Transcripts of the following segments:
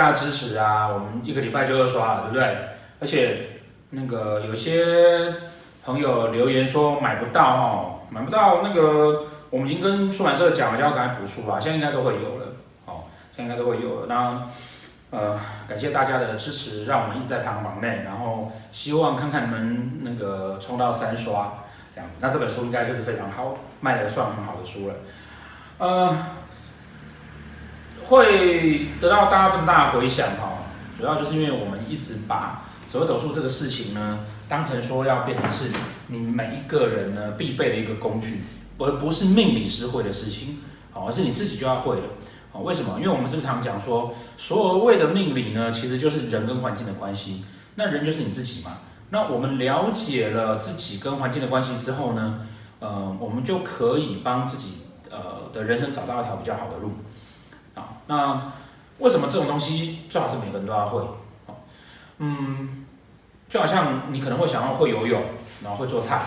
家支持啊，我们一个礼拜就二刷了，对不对？而且那个有些朋友留言说买不到哦，买不到那个，我们已经跟出版社讲了，叫赶快补书吧，现在应该都会有了，哦，现在应该都会有了。那呃，感谢大家的支持，让我们一直在排行榜内，然后希望看看你们那个冲到三刷这样子，那这本书应该就是非常好，卖的算很好的书了，呃。会得到大家这么大的回响哈，主要就是因为我们一直把紫微斗数这个事情呢，当成说要变成是你每一个人呢必备的一个工具，而不是命理师会的事情，好，而是你自己就要会了，好，为什么？因为我们是不是常讲说，所谓的命理呢，其实就是人跟环境的关系，那人就是你自己嘛，那我们了解了自己跟环境的关系之后呢，呃，我们就可以帮自己呃的人生找到一条比较好的路。那为什么这种东西最好是每个人都要会？嗯，就好像你可能会想要会游泳，然后会做菜，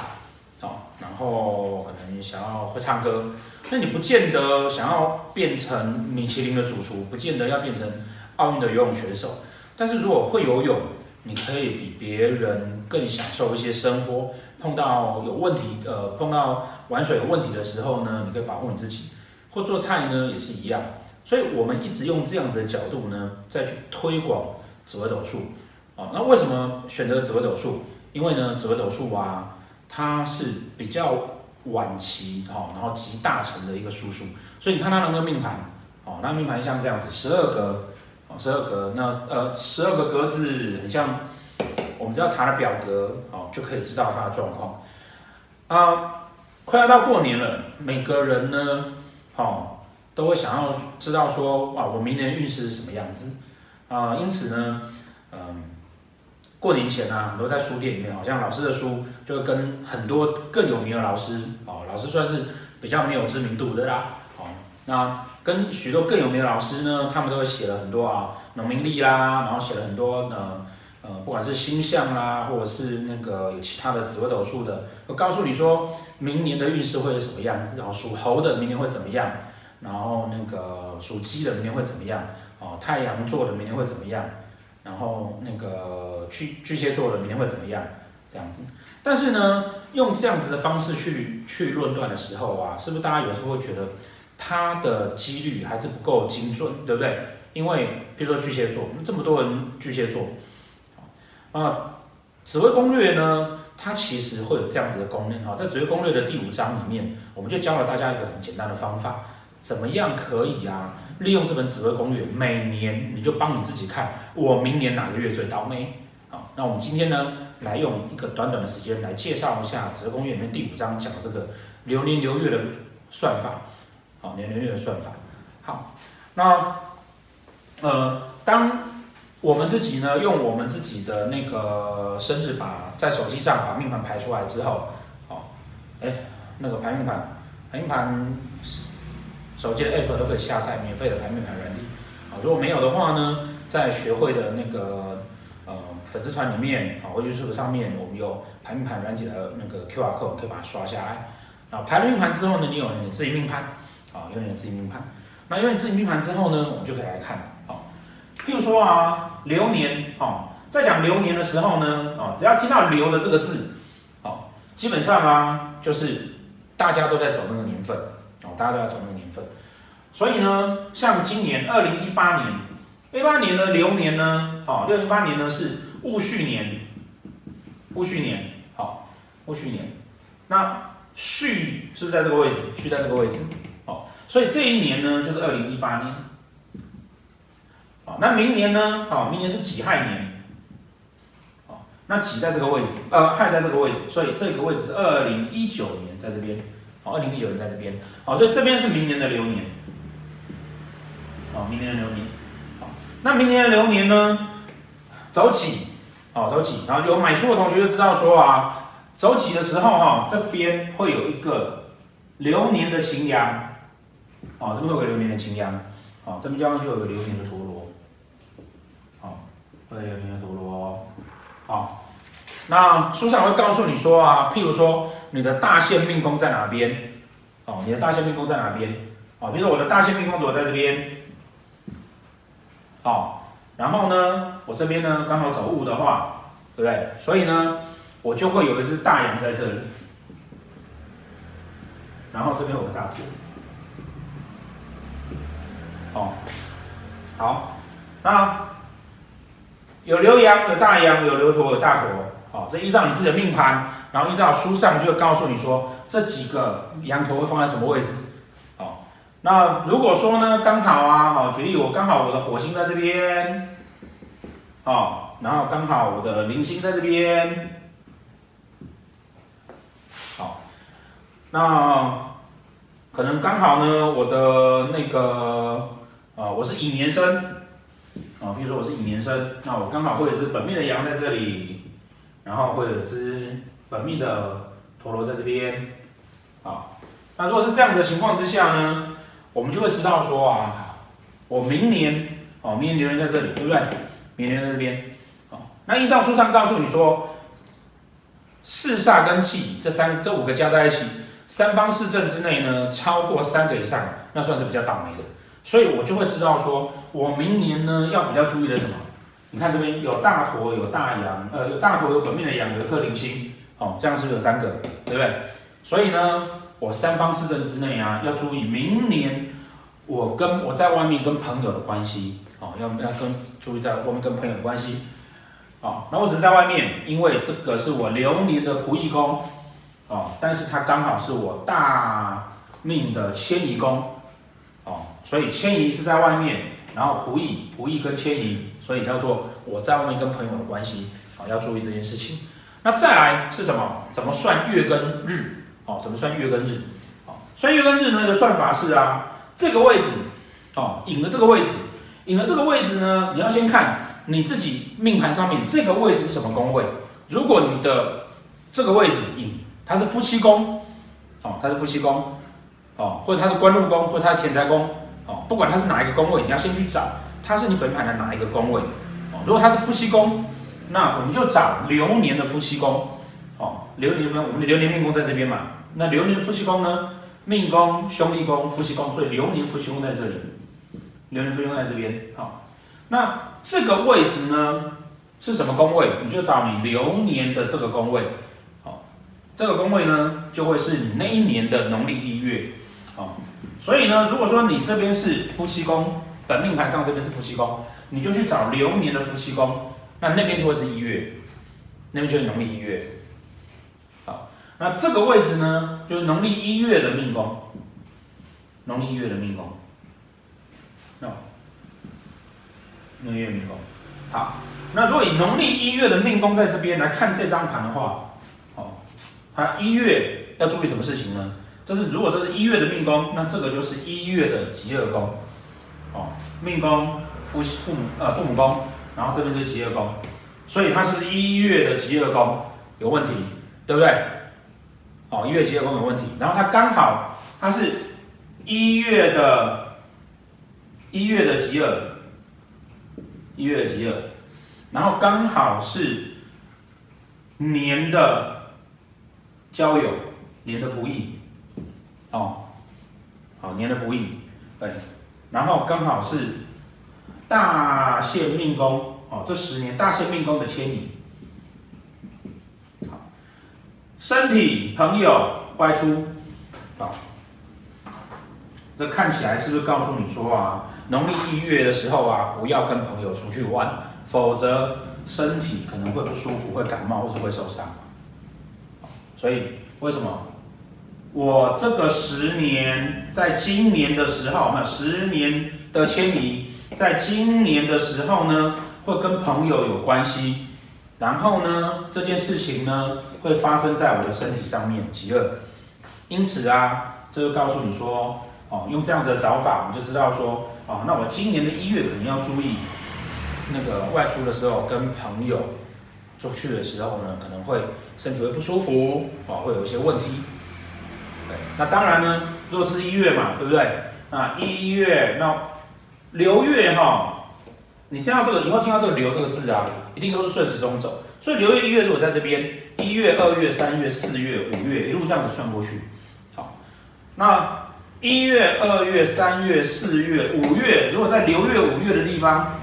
哦然后可能想要会唱歌，那你不见得想要变成米其林的主厨，不见得要变成奥运的游泳选手。但是如果会游泳，你可以比别人更享受一些生活。碰到有问题，呃，碰到玩水有问题的时候呢，你可以保护你自己。或做菜呢，也是一样。所以我们一直用这样子的角度呢，再去推广紫微斗数啊。那为什么选择紫微斗数？因为呢，紫微斗数啊，它是比较晚期哈，然后集大成的一个术数。所以你看它那个命盘哦，那命盘像这样子，十二格哦，十二格，那呃，十二个格子很像我们只要查了表格哦，就可以知道它的状况啊。快要到过年了，每个人呢，好。都会想要知道说啊，我明年运势是什么样子啊？因此呢，嗯，过年前啊，很多在书店里面，好像老师的书就跟很多更有名的老师哦，老师算是比较没有知名度的啦。哦，那跟许多更有名的老师呢，他们都会写了很多啊农民历啦，然后写了很多呃呃，不管是星象啦，或者是那个有其他的紫微斗数的，会告诉你说明年的运势会是什么样子，然后属猴的明年会怎么样。然后那个属鸡的明天会怎么样？哦，太阳座的明天会怎么样？然后那个巨巨蟹座的明天会怎么样？这样子。但是呢，用这样子的方式去去论断的时候啊，是不是大家有时候会觉得它的几率还是不够精准，对不对？因为比如说巨蟹座，这么多人巨蟹座，啊，紫微攻略呢，它其实会有这样子的功能。哈，在紫微攻略的第五章里面，我们就教了大家一个很简单的方法。怎么样可以啊？利用这本紫微攻略，每年你就帮你自己看，我明年哪个月最倒霉？好，那我们今天呢，来用一个短短的时间来介绍一下紫微攻略里面第五章讲的这个流年流月的算法。好，年流月的算法。好，那呃，当我们自己呢，用我们自己的那个生日把在手机上把命盘排出来之后，好，哎，那个排命盘，排命盘。手机的 app 都可以下载免费的排命盘软体，啊，如果没有的话呢，在学会的那个呃粉丝团里面啊，或 YouTube 上面，我们有排命盘软体的那个 QR code，可以把它刷下来。啊，排了命盘之后呢，你有你自己命盘，啊，有你的自己命盘。那有你自己命盘之后呢，我们就可以来看，啊，譬如说啊，流年，啊，在讲流年的时候呢，啊，只要听到“流”的这个字，啊，基本上啊，就是大家都在走那个年份。大家都要走那个年份，所以呢，像今年二零一八年，一八年的流年呢，哦，六零八年呢是戊戌年，戊戌年，好，戊戌年，那戌是不是在这个位置？戌在这个位置，哦，所以这一年呢就是二零一八年，好，那明年呢？哦，明年是己亥年，好，那己在这个位置，呃，亥在这个位置，所以这个位置是二零一九年在这边。哦，二零一九年在这边，好，所以这边是明年的流年，好，明年的流年，好，那明年的流年呢，走起，好，走起，然后有买书的同学就知道说啊，走起的时候哈，这边会有一个流年的擎羊，好，这边有个流年的擎羊，好，这边加上就有个流年的陀螺，好，会有流年的陀螺，好，那书上会告诉你说啊，譬如说。你的大限命宫在哪边？哦，你的大限命宫在哪边？哦，比如说我的大限命宫如果在这边，好，然后呢，我这边呢刚好走戊的话，对不对？所以呢，我就会有一只大羊在这里，然后这边有个大陀，哦，好，那有流羊，有大羊，有流驼，有大驼，好，这依照你自己的命盘，然后依照书上就会告诉你说，这几个羊陀会放在什么位置。那如果说呢，刚好啊，好，举例我刚好我的火星在这边，哦，然后刚好我的零星在这边，好，那可能刚好呢，我的那个啊，我是乙年生，啊，比如说我是乙年生，那我刚好会有只本命的羊在这里，然后会有只本命的陀螺在这边，啊，那如果是这样子的情况之下呢？我们就会知道说啊，我明年哦，明年流年在这里，对不对？明年在这边，哦，那依照书上告诉你说，四煞跟气这三这五个加在一起，三方四正之内呢，超过三个以上，那算是比较倒霉的。所以我就会知道说，我明年呢要比较注意的什么？你看这边有大陀，有大羊，呃，有大陀有本命的羊，有一颗铃星，哦，这样是不是有三个，对不对？所以呢。我三方四正之内啊，要注意明年我跟我在外面跟朋友的关系哦，要要跟注意在外面跟朋友的关系哦。那为什么在外面？因为这个是我流年的仆役宫哦，但是它刚好是我大命的迁移宫哦，所以迁移是在外面，然后仆役仆役跟迁移，所以叫做我在外面跟朋友的关系哦，要注意这件事情。那再来是什么？怎么算月跟日？哦，怎么算月跟日？哦，算月跟日呢的算法是啊，这个位置，哦，寅的这个位置，寅的这个位置呢，你要先看你自己命盘上面这个位置是什么宫位。如果你的这个位置寅，它是夫妻宫，哦，它是夫妻宫，哦，或者它是官禄宫，或者它是田宅宫，哦，不管它是哪一个宫位，你要先去找它是你本盘的哪一个宫位。哦，如果它是夫妻宫，那我们就找流年的夫妻宫。哦，流年分，我们的流年命宫在这边嘛。那流年夫妻宫呢？命宫、兄弟宫、夫妻宫，所以流年夫妻宫在这里。流年夫妻宫在这边。好，那这个位置呢是什么宫位？你就找你流年的这个宫位。好，这个宫位呢就会是你那一年的农历一月。好，所以呢，如果说你这边是夫妻宫，本命盘上这边是夫妻宫，你就去找流年的夫妻宫，那那边就会是一月，那边就是农历一月。好那这个位置呢，就是农历一月的命宫，农历一月的命宫，那农历一月命宫，好，那如果以农历一月的命宫在这边来看这张盘的话，哦，它一月要注意什么事情呢？这是如果这是一月的命宫，那这个就是一月的疾厄宫，哦，命宫夫父母呃父母宫，然后这边是疾厄宫，所以它是不是一月的疾厄宫有问题，对不对？哦，一月疾厄宫有问题，然后它刚好它是一月的，一月的疾厄，一月的疾厄，然后刚好是年的交友，年的不易，哦，好，年的不易，对，然后刚好是大限命宫，哦，这十年大限命宫的迁移。身体、朋友、外出，啊，这看起来是不是告诉你说啊，农历一月的时候啊，不要跟朋友出去玩，否则身体可能会不舒服，会感冒或者会受伤。所以为什么我这个十年在今年的时候，那十年的迁移，在今年的时候呢，会跟朋友有关系？然后呢，这件事情呢会发生在我的身体上面，极恶。因此啊，这就告诉你说，哦，用这样子的找法，我们就知道说，哦，那我今年的一月可能要注意，那个外出的时候跟朋友出去的时候呢，可能会身体会不舒服，哦，会有一些问题。对，那当然呢，如果是一月嘛，对不对？啊，一月那流月哈。你听到这个以后，听到这个“流”这个字啊，一定都是顺时钟走。所以流月一月如果在这边，一月、二月、三月、四月、五月一路这样子算过去，好，那一月、二月、三月、四月、五月，如果在流月、五月的地方，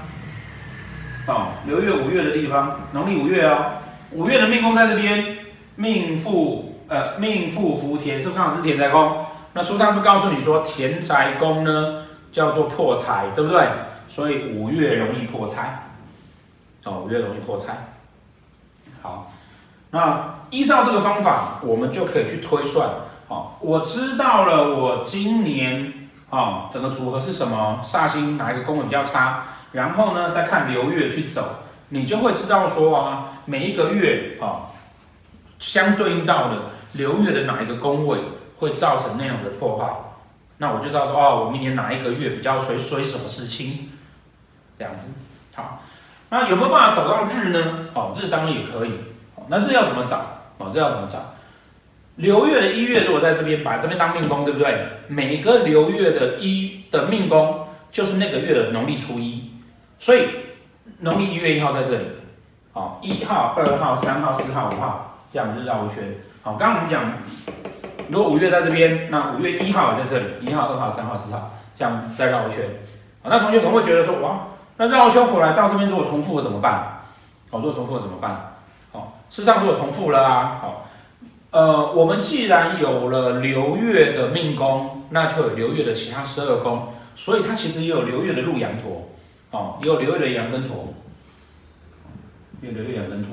哦，流月、五月的地方，农历五月哦，五月的命宫在这边，命富呃命富福田，是不是刚好是田宅宫？那书上就告诉你说，田宅宫呢叫做破财，对不对？所以五月容易破财，哦，五月容易破财。好，那依照这个方法，我们就可以去推算。哦，我知道了，我今年哦整个组合是什么煞星，哪一个宫位比较差，然后呢再看流月去走，你就会知道说啊，每一个月啊、哦，相对应到的流月的哪一个宫位会造成那样子的破坏，那我就知道说哦，我明年哪一个月比较衰衰什么事情。这样子，好，那有没有办法找到日呢？哦，日当然也可以。哦，那日要怎么找？哦，日要怎么找？流月的一月如果在这边，把这边当命宫，对不对？每个流月的一的命宫就是那个月的农历初一，所以农历一月一号在这里。好，一号、二号、三号、四号、五号，这样就绕一圈。好，刚刚我们讲，如果五月在这边，那五月一号也在这里，一号、二号、三号、四号，这样再绕一圈。好，那同学可能会觉得说，哇。那绕一圈回来到这边，如果重复了怎么办？好，如果重复了怎么办？好，事实上如果重复了啊，好，呃，我们既然有了流月的命宫，那就有流月的其他十二宫，所以它其实也有流月的鹿羊驼，哦，也有流月的羊跟驼，有流月羊跟陀。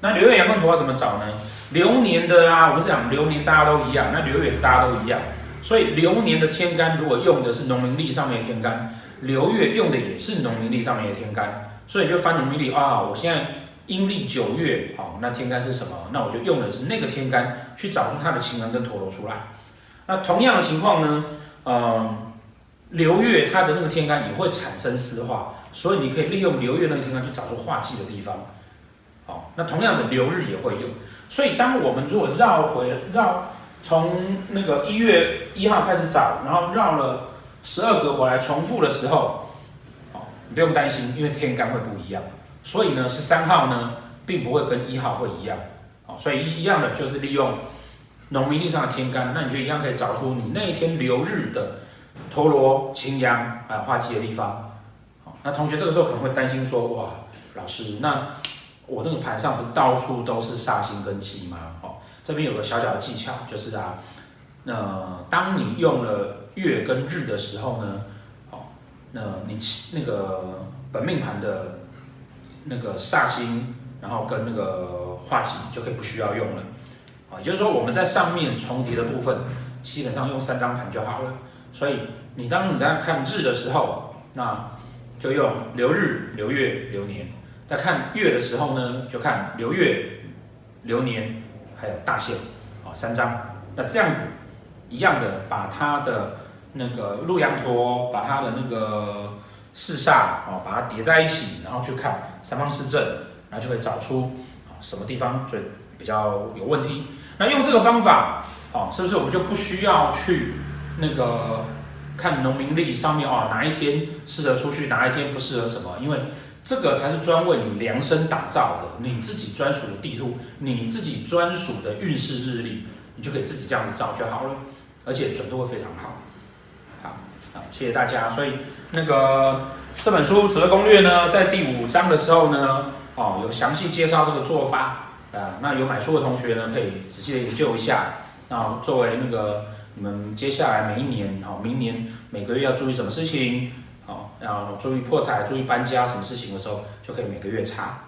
那流月羊跟陀要怎么找呢？流年的啊，我们是讲流年大家都一样，那流月是大家都一样，所以流年的天干如果用的是农民历上面的天干。流月用的也是农民历上面的天干，所以就翻农民历啊。我现在阴历九月，好，那天干是什么？那我就用的是那个天干去找出它的擎羊跟陀罗出来。那同样的情况呢，嗯，流月它的那个天干也会产生湿化，所以你可以利用流月那个天干去找出化忌的地方。哦，那同样的流日也会用。所以当我们如果绕回绕从那个一月一号开始找，然后绕了。十二个回来重复的时候，好，你不用担心，因为天干会不一样，所以呢，十三号呢，并不会跟一号会一样，好，所以一样的就是利用农民历上的天干，那你就一样可以找出你那一天流日的陀螺、擎羊啊化忌的地方，好，那同学这个时候可能会担心说，哇，老师，那我那个盘上不是到处都是煞星跟忌吗？哦，这边有个小小的技巧，就是啊，那当你用了。月跟日的时候呢，哦，那你那个本命盘的那个煞星，然后跟那个化忌就可以不需要用了，啊，也就是说我们在上面重叠的部分，基本上用三张盘就好了。所以你当你在看日的时候，那就用流日、流月、流年；在看月的时候呢，就看流月、流年还有大限，啊，三张。那这样子一样的把它的。那个鹿羊陀，把它的那个四煞哦，把它叠在一起，然后去看三方四正，然后就会找出啊什么地方最比较有问题。那用这个方法，哦，是不是我们就不需要去那个看农民历上面哦，哪一天适合出去，哪一天不适合什么？因为这个才是专为你量身打造的，你自己专属的地图，你自己专属的运势日历，你就可以自己这样子找就好了，而且准度会非常好。好，好谢谢大家。所以那个这本书《紫微攻略》呢，在第五章的时候呢，哦，有详细介绍这个做法啊。那有买书的同学呢，可以仔细的研究一下。那作为那个你们接下来每一年，好，明年每个月要注意什么事情，然后注意破财、注意搬家什么事情的时候，就可以每个月查。